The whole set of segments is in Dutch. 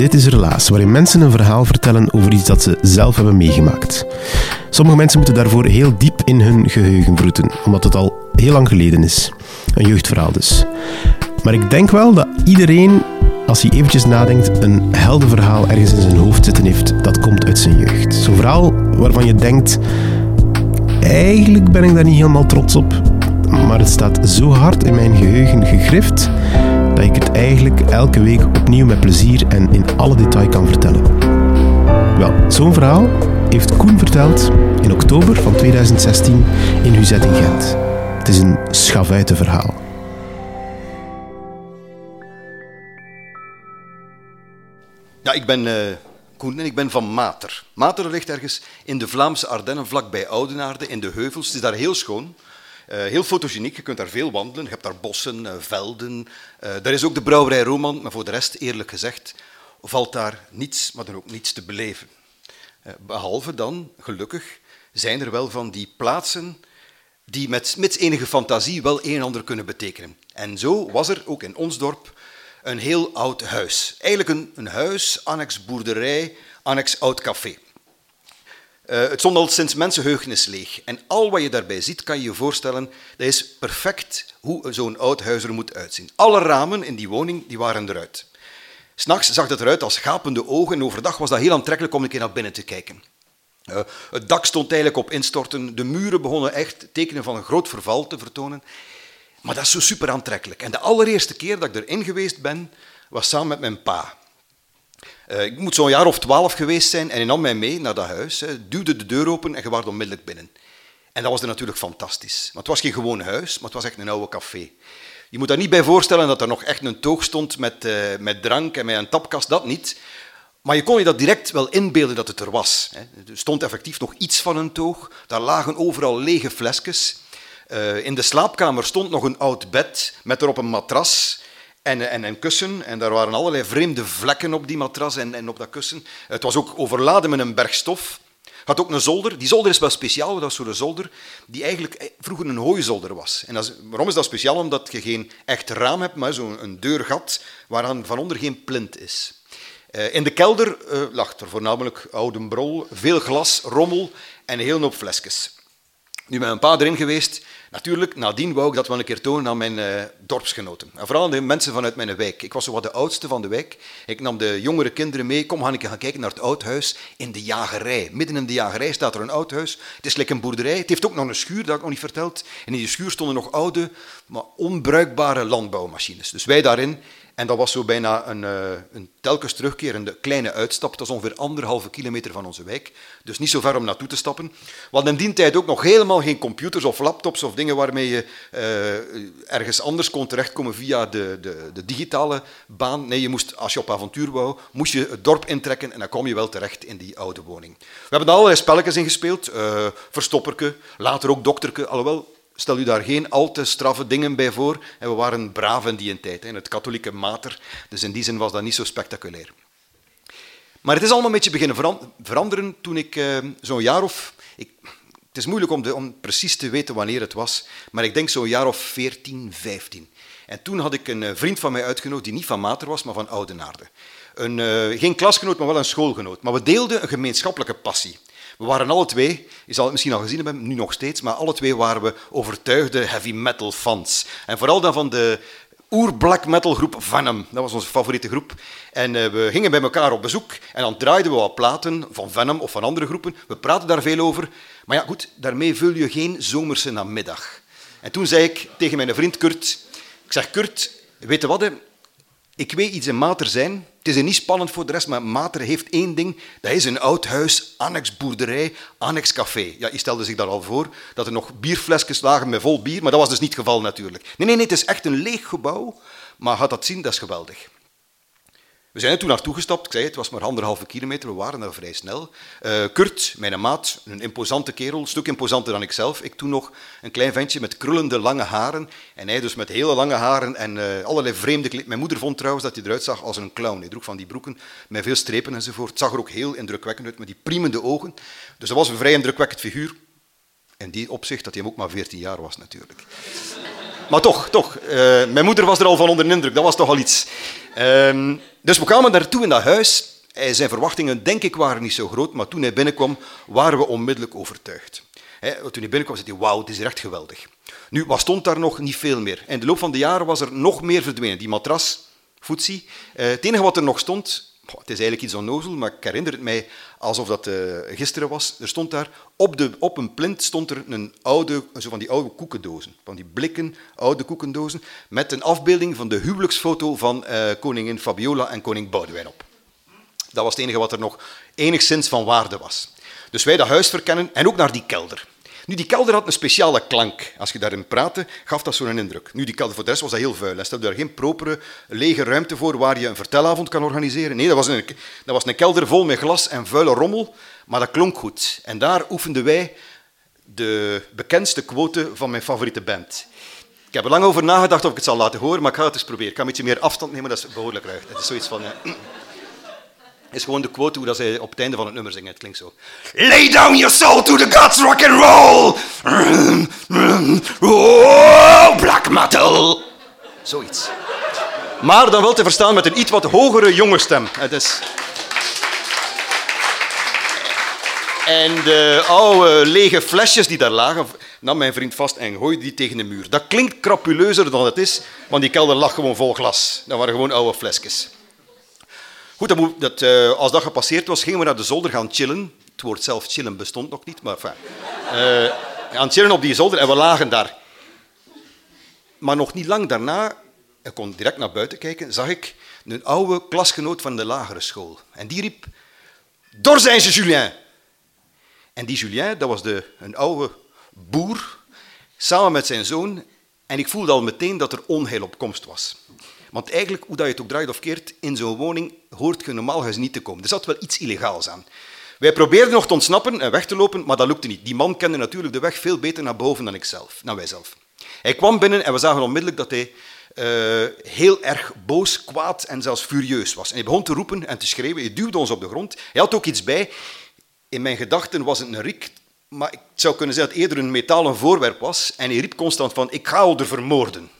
Dit is Relaas, waarin mensen een verhaal vertellen over iets dat ze zelf hebben meegemaakt. Sommige mensen moeten daarvoor heel diep in hun geheugen vroeten, omdat het al heel lang geleden is. Een jeugdverhaal dus. Maar ik denk wel dat iedereen, als hij eventjes nadenkt, een heldenverhaal ergens in zijn hoofd zitten heeft dat komt uit zijn jeugd. Zo'n verhaal waarvan je denkt, eigenlijk ben ik daar niet helemaal trots op, maar het staat zo hard in mijn geheugen gegrift dat ik het eigenlijk elke week opnieuw met plezier en in alle detail kan vertellen. Wel, zo'n verhaal heeft Koen verteld in oktober van 2016 in Huzet in Gent. Het is een schavuitenverhaal. Ja, ik ben uh, Koen en ik ben van Mater. Mater ligt ergens in de Vlaamse Ardennen, vlakbij Oudenaarde, in de heuvels. Het is daar heel schoon. Uh, heel fotogeniek, je kunt daar veel wandelen. Je hebt daar bossen, uh, velden. Uh, daar is ook de brouwerij Roman, maar voor de rest, eerlijk gezegd, valt daar niets, maar dan ook niets te beleven. behalve dan, gelukkig, zijn er wel van die plaatsen die met, met enige fantasie wel een en ander kunnen betekenen. En zo was er ook in ons dorp een heel oud huis. Eigenlijk een, een huis, annex boerderij, annex oud café. Uh, het stond al sinds mensenheugenis leeg. En al wat je daarbij ziet, kan je je voorstellen, dat is perfect hoe zo'n oud huis er moet uitzien. Alle ramen in die woning die waren eruit. S'nachts zag het eruit als gapende ogen en overdag was dat heel aantrekkelijk om een keer naar binnen te kijken. Uh, het dak stond eigenlijk op instorten, de muren begonnen echt tekenen van een groot verval te vertonen. Maar dat is zo super aantrekkelijk. En de allereerste keer dat ik erin geweest ben, was samen met mijn pa. Uh, ik moet zo'n jaar of twaalf geweest zijn en hij nam mij mee naar dat huis, hè, duwde de deur open en je was onmiddellijk binnen. En dat was er natuurlijk fantastisch. Maar het was geen gewoon huis, maar het was echt een oude café. Je moet daar niet bij voorstellen dat er nog echt een toog stond met, uh, met drank en met een tapkast, dat niet. Maar je kon je dat direct wel inbeelden dat het er was. Hè. Er stond effectief nog iets van een toog. Daar lagen overal lege flesjes. Uh, in de slaapkamer stond nog een oud bed met erop een matras en, en een kussen. En daar waren allerlei vreemde vlekken op die matras en, en op dat kussen. Het was ook overladen met een berg stof. had ook een zolder. Die zolder is wel speciaal, dat is zo'n zolder die eigenlijk vroeger een hooizolder was. En dat waarom is dat speciaal? Omdat je geen echt raam hebt, maar zo'n deurgat waaraan van onder geen plint is. Uh, in de kelder uh, lag er voornamelijk oude brol, veel glas, rommel en een hele hoop flesjes. Nu ben een paar erin geweest. Natuurlijk, nadien wou ik dat wel een keer tonen aan mijn uh, dorpsgenoten. En vooral de mensen vanuit mijn wijk. Ik was zo wat de oudste van de wijk. Ik nam de jongere kinderen mee. Kom, gaan gaan kijken naar het oud huis in de jagerij. Midden in de jagerij staat er een oud huis. Het is lekker een boerderij. Het heeft ook nog een schuur, dat ik nog niet verteld. En in die schuur stonden nog oude, maar onbruikbare landbouwmachines. Dus wij daarin en dat was zo bijna een, uh, een telkens terugkerende kleine uitstap. Dat is ongeveer anderhalve kilometer van onze wijk. Dus niet zo ver om naartoe te stappen. Hadden in die tijd ook nog helemaal geen computers of laptops of dingen waarmee je uh, ergens anders kon terechtkomen via de, de, de, digitale baan. Nee, je moest, als je op avontuur wou, moest je het dorp intrekken en dan kom je wel terecht in die oude woning. We hebben er allerlei spelletjes in gespeeld. Uh, verstopperke, later ook dokterke. Alhoewel, Stel u daar geen al te straffe dingen bij voor. En we waren braaf in die tijd, in het katholieke mater. Dus in die zin was dat niet zo spectaculair. Maar het is allemaal een beetje beginnen veranderen toen ik uh, zo'n jaar of... Ik, het is moeilijk om, de, om, precies te weten wanneer het was, maar ik denk zo'n jaar of 14, 15. En toen had ik een eh, vriend van mij uitgenodigd die niet van Mater was, maar van Oudenaarde. Een, uh, geen klasgenoot, maar wel een schoolgenoot. Maar we deelden een gemeenschappelijke passie. We waren alle twee, je zal het misschien al gezien hebben, nu nog steeds, maar alle twee waren we overtuigde heavy metal fans. En vooral dan van de oer-black metal groep Venom. Dat was onze favoriete groep. En uh, we gingen bij elkaar op bezoek en dan draaiden we wat platen van Venom of van andere groepen. We praten daar veel over. Maar ja, goed, daarmee vul je geen zomerse namiddag. En toen zei ik tegen mijn vriend Kurt, ik zeg, Kurt, weet je wat, ik weet iets in mater zijn, Het is niet spannend voor de rest, maar Mater heeft één ding. Dat is een oud huis, annex boerderij, annex café. Ja, je stelde zich daar al voor dat er nog bierflesjes lagen met vol bier, maar dat was dus niet het geval natuurlijk. Nee, nee, nee, het is echt een leeg gebouw, maar gaat dat zien, dat is geweldig. We zijn er toen naartoe gestapt. Ik zei het, was maar anderhalve kilometer. We waren daar vrij snel. Uh, Kurt, mijn maat, een imposante kerel, een stuk imposanter dan ikzelf. Ik toen nog een klein ventje met krullende lange haren. En hij dus met hele lange haren en uh, allerlei vreemde. Mijn moeder vond trouwens dat hij eruit zag als een clown. Hij droeg van die broeken met veel strepen enzovoort. Het zag er ook heel indrukwekkend uit, met die priemende ogen. Dus dat was een vrij indrukwekkend figuur. In die opzicht dat hij ook maar 14 jaar was natuurlijk. Maar toch, toch. Uh, mijn moeder was er al van onder de indruk. Dat was toch al iets. Uh, dus we kwamen daartoe in dat huis. Zijn verwachtingen, denk ik, waren niet zo groot. Maar toen hij binnenkwam, waren we onmiddellijk overtuigd. Toen hij binnenkwam, zei hij, wauw, het is echt geweldig. Nu, wat stond daar nog? Niet veel meer. In de loop van de jaren was er nog meer verdwenen. Die matras, footsie. Uh, het enige wat er nog stond, het is eigenlijk iets onnozel, maar ik herinner het mij alsof dat uh, gisteren was. Er stond daar, op, de, op een plint stond er een oude, zo van die oude koekendozen, van die blikken, oude koekendozen, met een afbeelding van de huwelijksfoto van uh, koningin Fabiola en koning Boudewijn op. Dat was het enige wat er nog enigszins van waarde was. Dus wij dat huis verkennen en ook naar die kelder. Nu, die kelder had een speciale klank. Als je daarin praatte, gaf dat zo'n indruk. Nu, die kelder voor de rest was dat heel vuil. Er stelde daar geen propere, lege ruimte voor waar je een vertelavond kan organiseren. Nee, dat was, een, dat was een kelder vol met glas en vuile rommel, maar dat klonk goed. En daar oefenden wij de bekendste quote van mijn favoriete band. Ik heb er lang over nagedacht of ik het zal laten horen, maar ik ga het eens proberen. Ik ga een beetje meer afstand nemen, dat is behoorlijk ruig. Het is zoiets van... Uh, is gewoon de quote hoe dat zij op het einde van het nummer zingen. Het klinkt zo. Lay down your soul to the gods, rock and roll. Oh, black metal. Zoiets. Maar dan wel te verstaan met een iets wat hogere jonge stem. Het is... En de oude lege flesjes die daar lagen, nam mijn vriend vast en gooide die tegen de muur. Dat klinkt crapuleuzer dan het is, want die kelder lag gewoon vol glas. Dat waren gewoon oude flesjes. Goed, dat, dat, uh, als dat gepasseerd was, gingen we naar de zolder gaan chillen. Het woord zelf chillen bestond nog niet, maar enfin. Uh, gaan chillen op die zolder en we lagen daar. Maar nog niet lang daarna, ik kon direct naar buiten kijken, zag ik een oude klasgenoot van de lagere school. En die riep, door zijn ze Julien. En die Julien, dat was de, een oude boer, samen met zijn zoon. En ik voelde al meteen dat er onheil op komst was. Want eigenlijk, hoe dat je het ook draait of keert, in zo'n woning hoort je normaal gezien niet te komen. Er zat wel iets illegaals aan. Wij probeerden nog te ontsnappen en weg te lopen, maar dat lukte niet. Die man kende natuurlijk de weg veel beter naar boven dan ikzelf, dan wijzelf. Hij kwam binnen en we zagen onmiddellijk dat hij uh, heel erg boos, kwaad en zelfs furieus was. En hij begon te roepen en te schreeuwen. Hij duwde ons op de grond. Hij had ook iets bij. In mijn gedachten was het een riek, maar ik zou kunnen zeggen dat het eerder een metalen voorwerp was. En hij riep constant van, ik ga er vermoorden.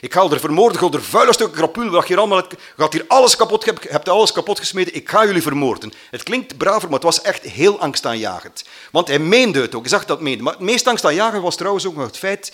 Ik ga er vermoorden, er vuile stukken krapul, wat hier allemaal, gaat hier alles kapot, je hebt alles kapot gesmeten, ik ga jullie vermoorden. Het klinkt braver, maar het was echt heel angstaanjagend. Want hij meende het ook, zag dat meende. Maar het meest angstaanjagend was trouwens ook nog het feit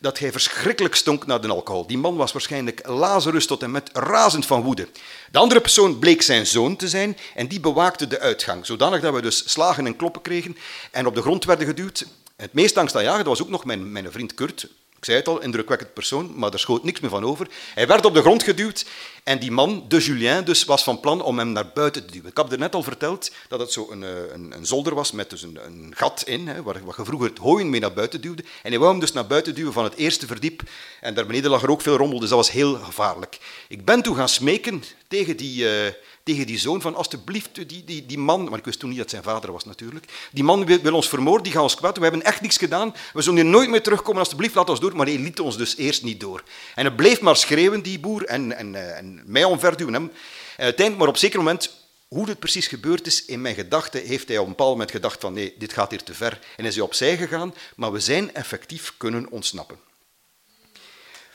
dat hij verschrikkelijk stonk naar de alcohol. Die man was waarschijnlijk Lazarus tot en met razend van woede. De andere persoon bleek zijn zoon te zijn en die bewaakte de uitgang, zodanig dat we dus slagen en kloppen kregen en op de grond werden geduwd. Het meest angstaanjagende was ook nog mijn, mijn vriend Kurt, zei het al, indrukwekkend persoon, maar er schoot niks meer van over. Hij werd op de grond geduwd en die man, de Julien, dus, was van plan om hem naar buiten te duwen. Ik heb er net al verteld dat het zo een, eh, een, een zolder was met dus een, een gat in, hè, waar, je vroeger het hooien mee naar buiten duwde. En hij wou hem dus naar buiten duwen van het eerste verdiep. En daar beneden lag er ook veel rommel, dus dat was heel gevaarlijk. Ik ben toen gaan smeken tegen die... Uh, tegen die zoon van alsjeblieft, die, die, die man, maar ik wist toen niet dat zijn vader was natuurlijk, die man wil, wil ons vermoorden, die gaat ons kwaad we hebben echt niks gedaan, we zullen hier nooit meer terugkomen, alsjeblieft laat ons door, maar hij liet ons dus eerst niet door. En hij bleef maar schreeuwen, die boer, en, en, eh, en mij omverduwen. Hem. Uiteindelijk, maar op zeker moment, hoe dit precies gebeurd is, in mijn gedachten heeft hij op een bepaald moment gedacht van nee, dit gaat hier te ver. En is hij opzij gegaan, maar we zijn effectief kunnen ontsnappen.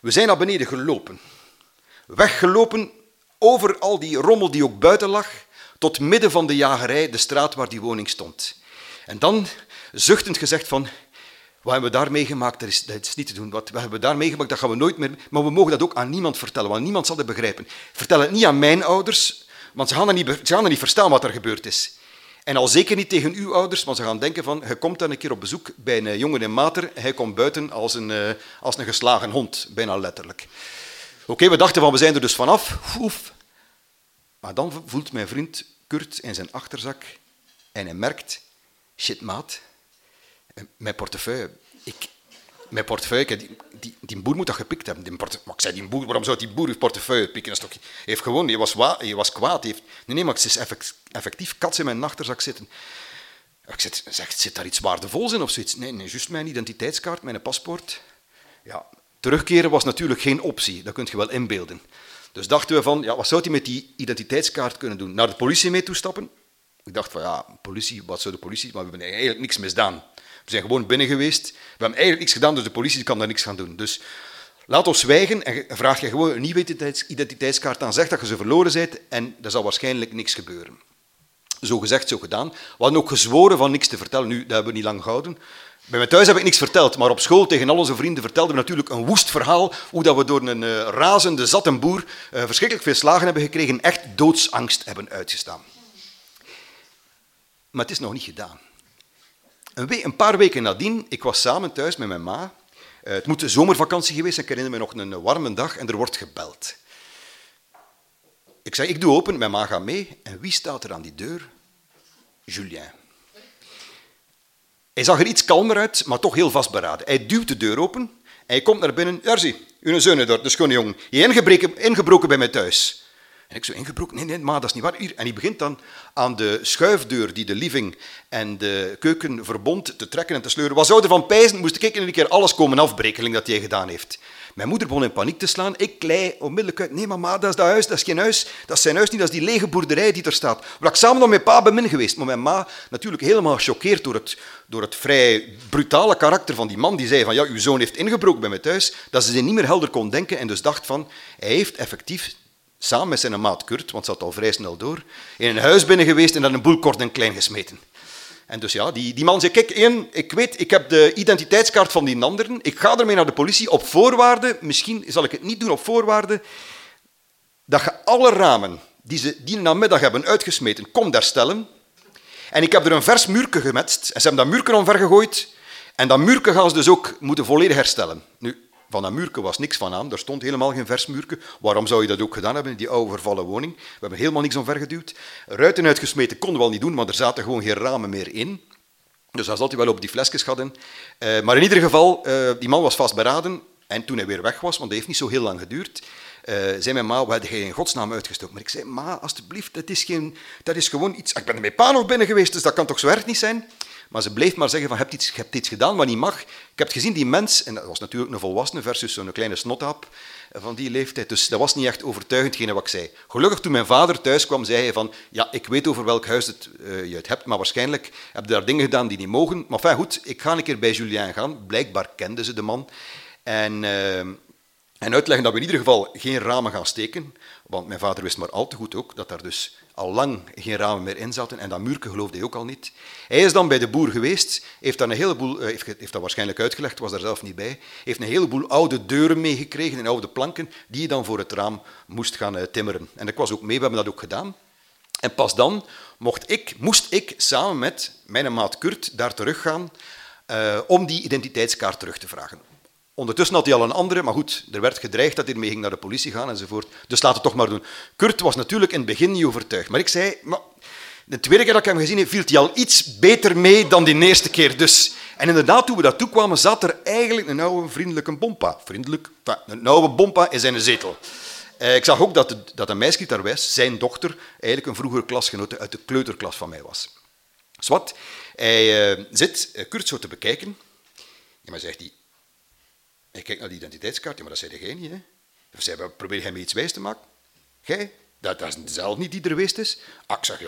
We zijn naar beneden gelopen. Weggelopen over al die rommel die ook buiten lag, tot midden van de jagerij, de straat waar die woning stond. En dan zuchtend gezegd van, wat hebben we daar meegemaakt? Dat is, dat is niet te doen. Wat, hebben we daar meegemaakt? Dat gaan we nooit meer... Maar we mogen dat ook aan niemand vertellen, want niemand zal het begrijpen. Vertel het niet aan mijn ouders, want ze gaan er niet, ze gaan er niet verstaan wat er gebeurd is. En al zeker niet tegen uw ouders, want ze gaan denken van, je komt dan een keer op bezoek bij een jongen in Mater, hij komt buiten als een, eh, als een geslagen hond, bijna letterlijk. Oké, we dachten van we zijn er dus vanaf. Oef. Maar dan voelt mijn vriend Kurt in zijn achterzak en hij merkt, shit maat, eh, mijn portefeuille, ik, mijn portefeuille, die, die, die boer moet dat gepikt hebben. Die maar ik zei, die boer, waarom zou die boer uw portefeuille pikken? Hij heeft gewoon, je was, was kwaad. Heeft, nee, nee, maar het is effectief kats in mijn achterzak zitten. Ik zeg, zit daar iets waardevols in of zoiets? Nee, nee, juist mijn identiteitskaart, mijn paspoort. Ja, terugkeren was natuurlijk geen optie, dat kunt je wel inbeelden. Dus dachten we van, ja, wat zou hij met die identiteitskaart kunnen doen? Naar de politie mee toestappen? Ik dacht van, ja, politie, wat zou de politie... Maar we hebben eigenlijk niks misdaan. We zijn gewoon binnen geweest. We hebben eigenlijk niks gedaan, dus de politie kan daar niks gaan doen. Dus laat ons zwijgen en vraag je gewoon een nieuwe identiteitskaart aan. Zeg dat je ze verloren bent en er zal waarschijnlijk niks gebeuren. Zo gezegd, zo gedaan. We hadden ook gezworen van niks te vertellen. Nu, dat hebben we niet lang gehouden. Bij mij thuis heb ik niks verteld, maar op school tegen al onze vrienden vertelden we natuurlijk een woest verhaal hoe dat we door een uh, razende, zatte boer uh, verschrikkelijk veel slagen hebben gekregen, echt doodsangst hebben uitgestaan. Maar het is nog niet gedaan. Een, een paar weken nadien, ik was samen thuis met mijn ma. Uh, het moet de zomervakantie geweest zijn, ik herinner me nog een warme dag en er wordt gebeld. Ik zei, ik doe open, mijn ma gaat mee. En wie staat er aan die deur? Julien. Hij zag er iets kalmer uit, maar toch heel vastberaden. Hij duwt de deur open en hij komt naar binnen. Erzie, uw zoon de schone jongen. Je ingebroken, ingebroken bij mij thuis. En ik zo ingebroken? Nee, nee, maar dat is niet waar. En hij begint dan aan de schuifdeur die de living en de keuken verbond te trekken en te sleuren. Wat zou er van pijzen? Moest ik in een keer alles komen afbreken dat hij gedaan heeft. Mijn moeder begon in paniek te slaan. Ik klei onmiddellijk uit. Nee, mama, dat is dat huis, dat is geen huis. Dat is zijn huis niet, dat is die lege boerderij die er staat. Waar ik samen nog met pa ben geweest. Maar mijn ma, natuurlijk helemaal gechoqueerd door het, door het vrij brutale karakter van die man, die zei van, ja, uw zoon heeft ingebroken bij mij thuis, dat ze zich niet meer helder kon denken en dus dacht van, hij heeft effectief samen met zijn maat Kurt, want ze zat al vrij snel door, in een huis binnen geweest en dan een boel kort en klein gesmeten. En dus ja, die, die man zei, kijk, één, ik weet, ik heb de identiteitskaart van die anderen, ik ga ermee naar de politie op voorwaarde, misschien zal ik het niet doen op voorwaarde, dat je alle ramen die ze die namiddag hebben uitgesmeten, kom daar stellen. En ik heb er een vers muurke gemetst, en ze hebben dat muurke omver gegooid, en dat muurke gaan ze dus ook moeten volledig herstellen. Nu, van dat muurke was niks van aan. Er stond helemaal geen vers muurke. Waarom zou je dat ook gedaan hebben in die oude vervallen woning? We hebben helemaal niks omvergeduwd. Ruiten uitgesmeten konden we niet doen, maar er zaten gewoon geen ramen meer in. Dus daar zat hij wel op die flesjes hadden. Uh, maar in ieder geval, uh, die man was vastberaden. En toen hij weer weg was, want dat heeft niet zo heel lang geduurd, uh, zei mijn ma, heb je in godsnaam uitgestoken? Maar ik zei, ma, alstublieft, dat is, geen, dat is gewoon iets... Ik ben met pa nog binnen geweest, dus dat kan toch zo erg niet zijn? Maar ze bleef maar zeggen van, je hebt iets, je hebt iets gedaan wat niet mag. Ik heb gezien, die mens, en dat was natuurlijk een volwassene versus zo'n kleine snothap van die leeftijd. Dus dat was niet echt overtuigend, wat ik zei. Gelukkig toen mijn vader thuis kwam, zei hij van, ja, ik weet over welk huis het, uh, je het hebt, maar waarschijnlijk heb je daar dingen gedaan die niet mogen. Maar fijn, goed, ik ga een keer bij Julien gaan. Blijkbaar kenden ze de man. En, uh, en uitleggen dat we in ieder geval geen ramen gaan steken. Want mijn vader wist maar al te goed ook dat daar dus al lang geen ramen meer in zaten en dat muurke geloofde hij ook al niet. Hij is dan bij de boer geweest, heeft, daar een heleboel, eh, heeft, heeft dat waarschijnlijk uitgelegd, was daar zelf niet bij, heeft een heleboel oude deuren meegekregen en oude planken die je dan voor het raam moest gaan eh, timmeren. En ik was ook mee, we hebben dat ook gedaan. En pas dan mocht ik, moest ik samen met mijn maat Kurt daar teruggaan uh, om die identiteitskaart terug te vragen. Ondertussen had hij al een andere, maar goed, er werd gedreigd dat hij mee ging naar de politie gaan enzovoort. Dus laat het toch maar doen. Kurt was natuurlijk in het begin niet overtuigd. Maar ik zei, maar de tweede keer dat ik hem gezien heb, viel hij al iets beter mee dan die eerste keer. Dus, en inderdaad, toen we daartoe kwamen, zat er eigenlijk een oude vriendelijke bompa. Vriendelijk, een oude bompa in zijn zetel. Eh, ik zag ook dat, dat een meisje daar was, zijn dochter, eigenlijk een vroegere klasgenote uit de kleuterklas van mij was. Zwat, hij uh, zit uh, Kurt zo te bekijken. En maar zegt hij, ik kijk naar die identiteitskaart, maar dat zei jij niet. Hè? Zei, probeer jij me iets wijs te maken? Jij? Dat, dat is zelf niet die er geweest is. Ah, ik zag.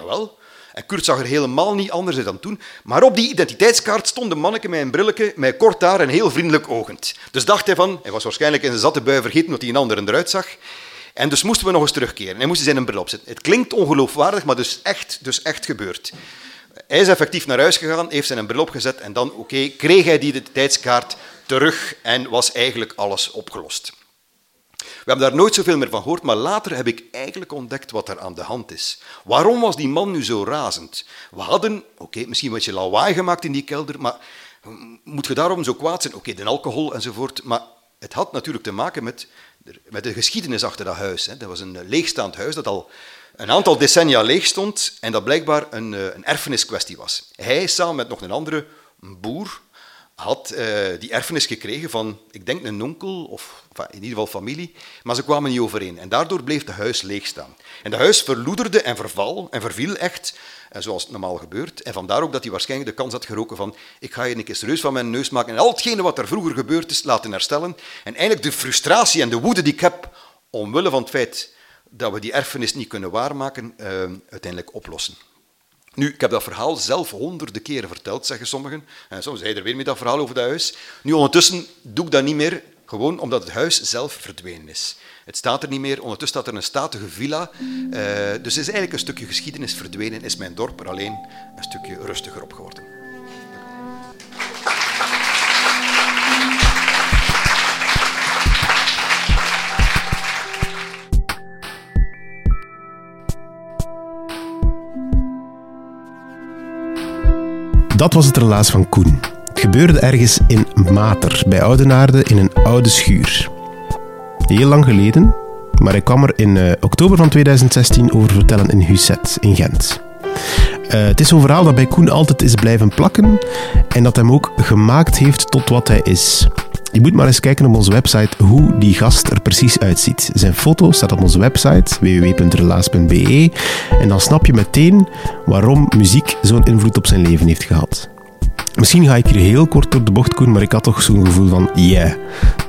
En Kurt zag er helemaal niet anders uit dan toen. Maar op die identiteitskaart stond een manneke met een brilletje, met kort haar en heel vriendelijk ogend. Dus dacht hij van, hij was waarschijnlijk in zijn zatte bui vergeten dat hij een ander eruit zag. En dus moesten we nog eens terugkeren. Hij moest zijn een bril opzetten. Het klinkt ongeloofwaardig, maar dus echt, dus echt gebeurd. Hij is effectief naar huis gegaan, heeft zijn bril opgezet en dan, oké, kreeg hij die identiteitskaart terug en was eigenlijk alles opgelost. We hebben daar nooit zoveel meer van gehoord, maar later heb ik eigenlijk ontdekt wat er aan de hand is. Waarom was die man nu zo razend? We hadden, oké, misschien wat je lawaai gemaakt in die kelder, maar moet je daarom zo kwaad zijn? Oké, de alcohol enzovoort, maar het had natuurlijk te maken met, met de geschiedenis achter dat huis. Hè. Dat was een leegstaand huis dat al een aantal decennia leeg stond en dat blijkbaar een, eh, een erfeniskwestie was. Hij samen met nog een andere boer had uh, die erfenis gekregen van, ik denk een onkel, of in ieder geval familie, maar ze kwamen niet overeen. En daardoor bleef het huis leeg staan. En het huis verloederde en verval en verviel echt, uh, zoals het normaal gebeurt. En vandaar ook dat hij waarschijnlijk de kans had geroken van, ik ga je een keer van mijn neus maken en al hetgene wat er vroeger gebeurd is laten herstellen. En eigenlijk de frustratie en de woede die ik heb, omwille van het feit dat we die erfenis niet kunnen waarmaken, uh, uiteindelijk oplossen. Nu, ik heb dat verhaal zelf honderden keren verteld, zeggen sommigen. En soms zei er weer met dat verhaal over dat huis. Nu, ondertussen doe ik dat niet meer, gewoon omdat het huis zelf verdwenen is. Het staat er niet meer, ondertussen staat er een statige villa. Uh, dus is eigenlijk een stukje geschiedenis verdwenen, is mijn dorp er alleen een stukje rustiger op geworden. Dat was het relaas van Koen. Het gebeurde ergens in Mater, bij Oudenaarde, in een oude schuur. Heel lang geleden, maar ik kwam er in uh, oktober van 2016 over vertellen in Husset, in Gent. Uh, het is zo'n verhaal dat bij Koen altijd is blijven plakken en dat hem ook gemaakt heeft tot wat hij is. Je moet maar eens kijken op onze website hoe die gast er precies uitziet. Zijn foto staat op onze website www.relaas.be en dan snap je meteen waarom muziek zo'n invloed op zijn leven heeft gehad. Misschien ga ik hier heel kort door de bocht, Koen, maar ik had toch zo'n gevoel van, yeah,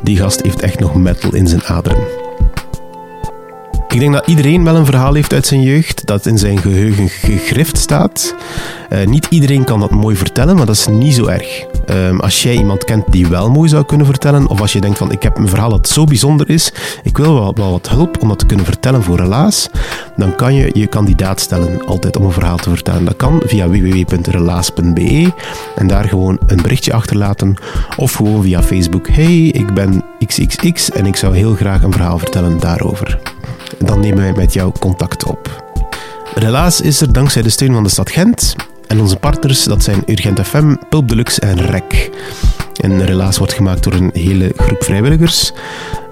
die gast heeft echt nog metal in zijn aderen. Ik denk dat iedereen wel een verhaal heeft uit zijn jeugd dat in zijn geheugen gegrift staat. Uh, niet iedereen kan dat mooi vertellen, maar dat is niet zo erg. Um, als jij iemand kent die wel mooi zou kunnen vertellen, of als je denkt van ik heb een verhaal dat zo bijzonder is, ik wil wel, wel wat hulp om dat te kunnen vertellen voor Relaas, dan kan je je kandidaat stellen altijd om een verhaal te vertellen. Dat kan via www.relaas.be en daar gewoon een berichtje achterlaten, of gewoon via Facebook. Hey, ik ben XXX en ik zou heel graag een verhaal vertellen daarover dan nemen wij met jou contact op. Relaas is er dankzij de steun van de stad Gent en onze partners, dat zijn Urgent FM, Pulp Deluxe en REC. En Relaas wordt gemaakt door een hele groep vrijwilligers.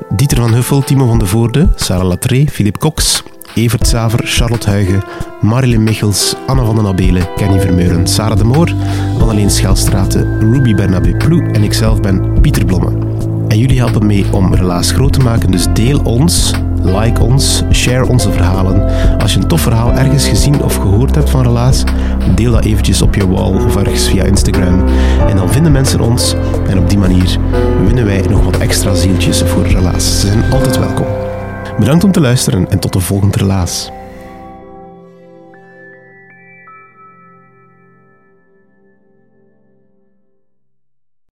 Dieter van Huffel, Timo van de Voorde, Sarah Latré, Philip Cox, Evert Saver, Charlotte Huigen, Marilyn Michels, Anna van den Abelen, Kenny Vermeuren, Sarah de Moor, Anneleen Schelstraten, Ruby Bernabé Ploe en ikzelf ben Pieter Blomme. En jullie helpen mee om Relaas groot te maken, dus deel ons like ons, share onze verhalen. Als je een tof verhaal ergens gezien of gehoord hebt van Relaas, deel dat eventjes op je wall of ergens via Instagram. En dan vinden mensen ons en op die manier winnen wij nog wat extra zieltjes voor Relaas. Ze zijn altijd welkom. Bedankt om te luisteren en tot de volgende Relaas.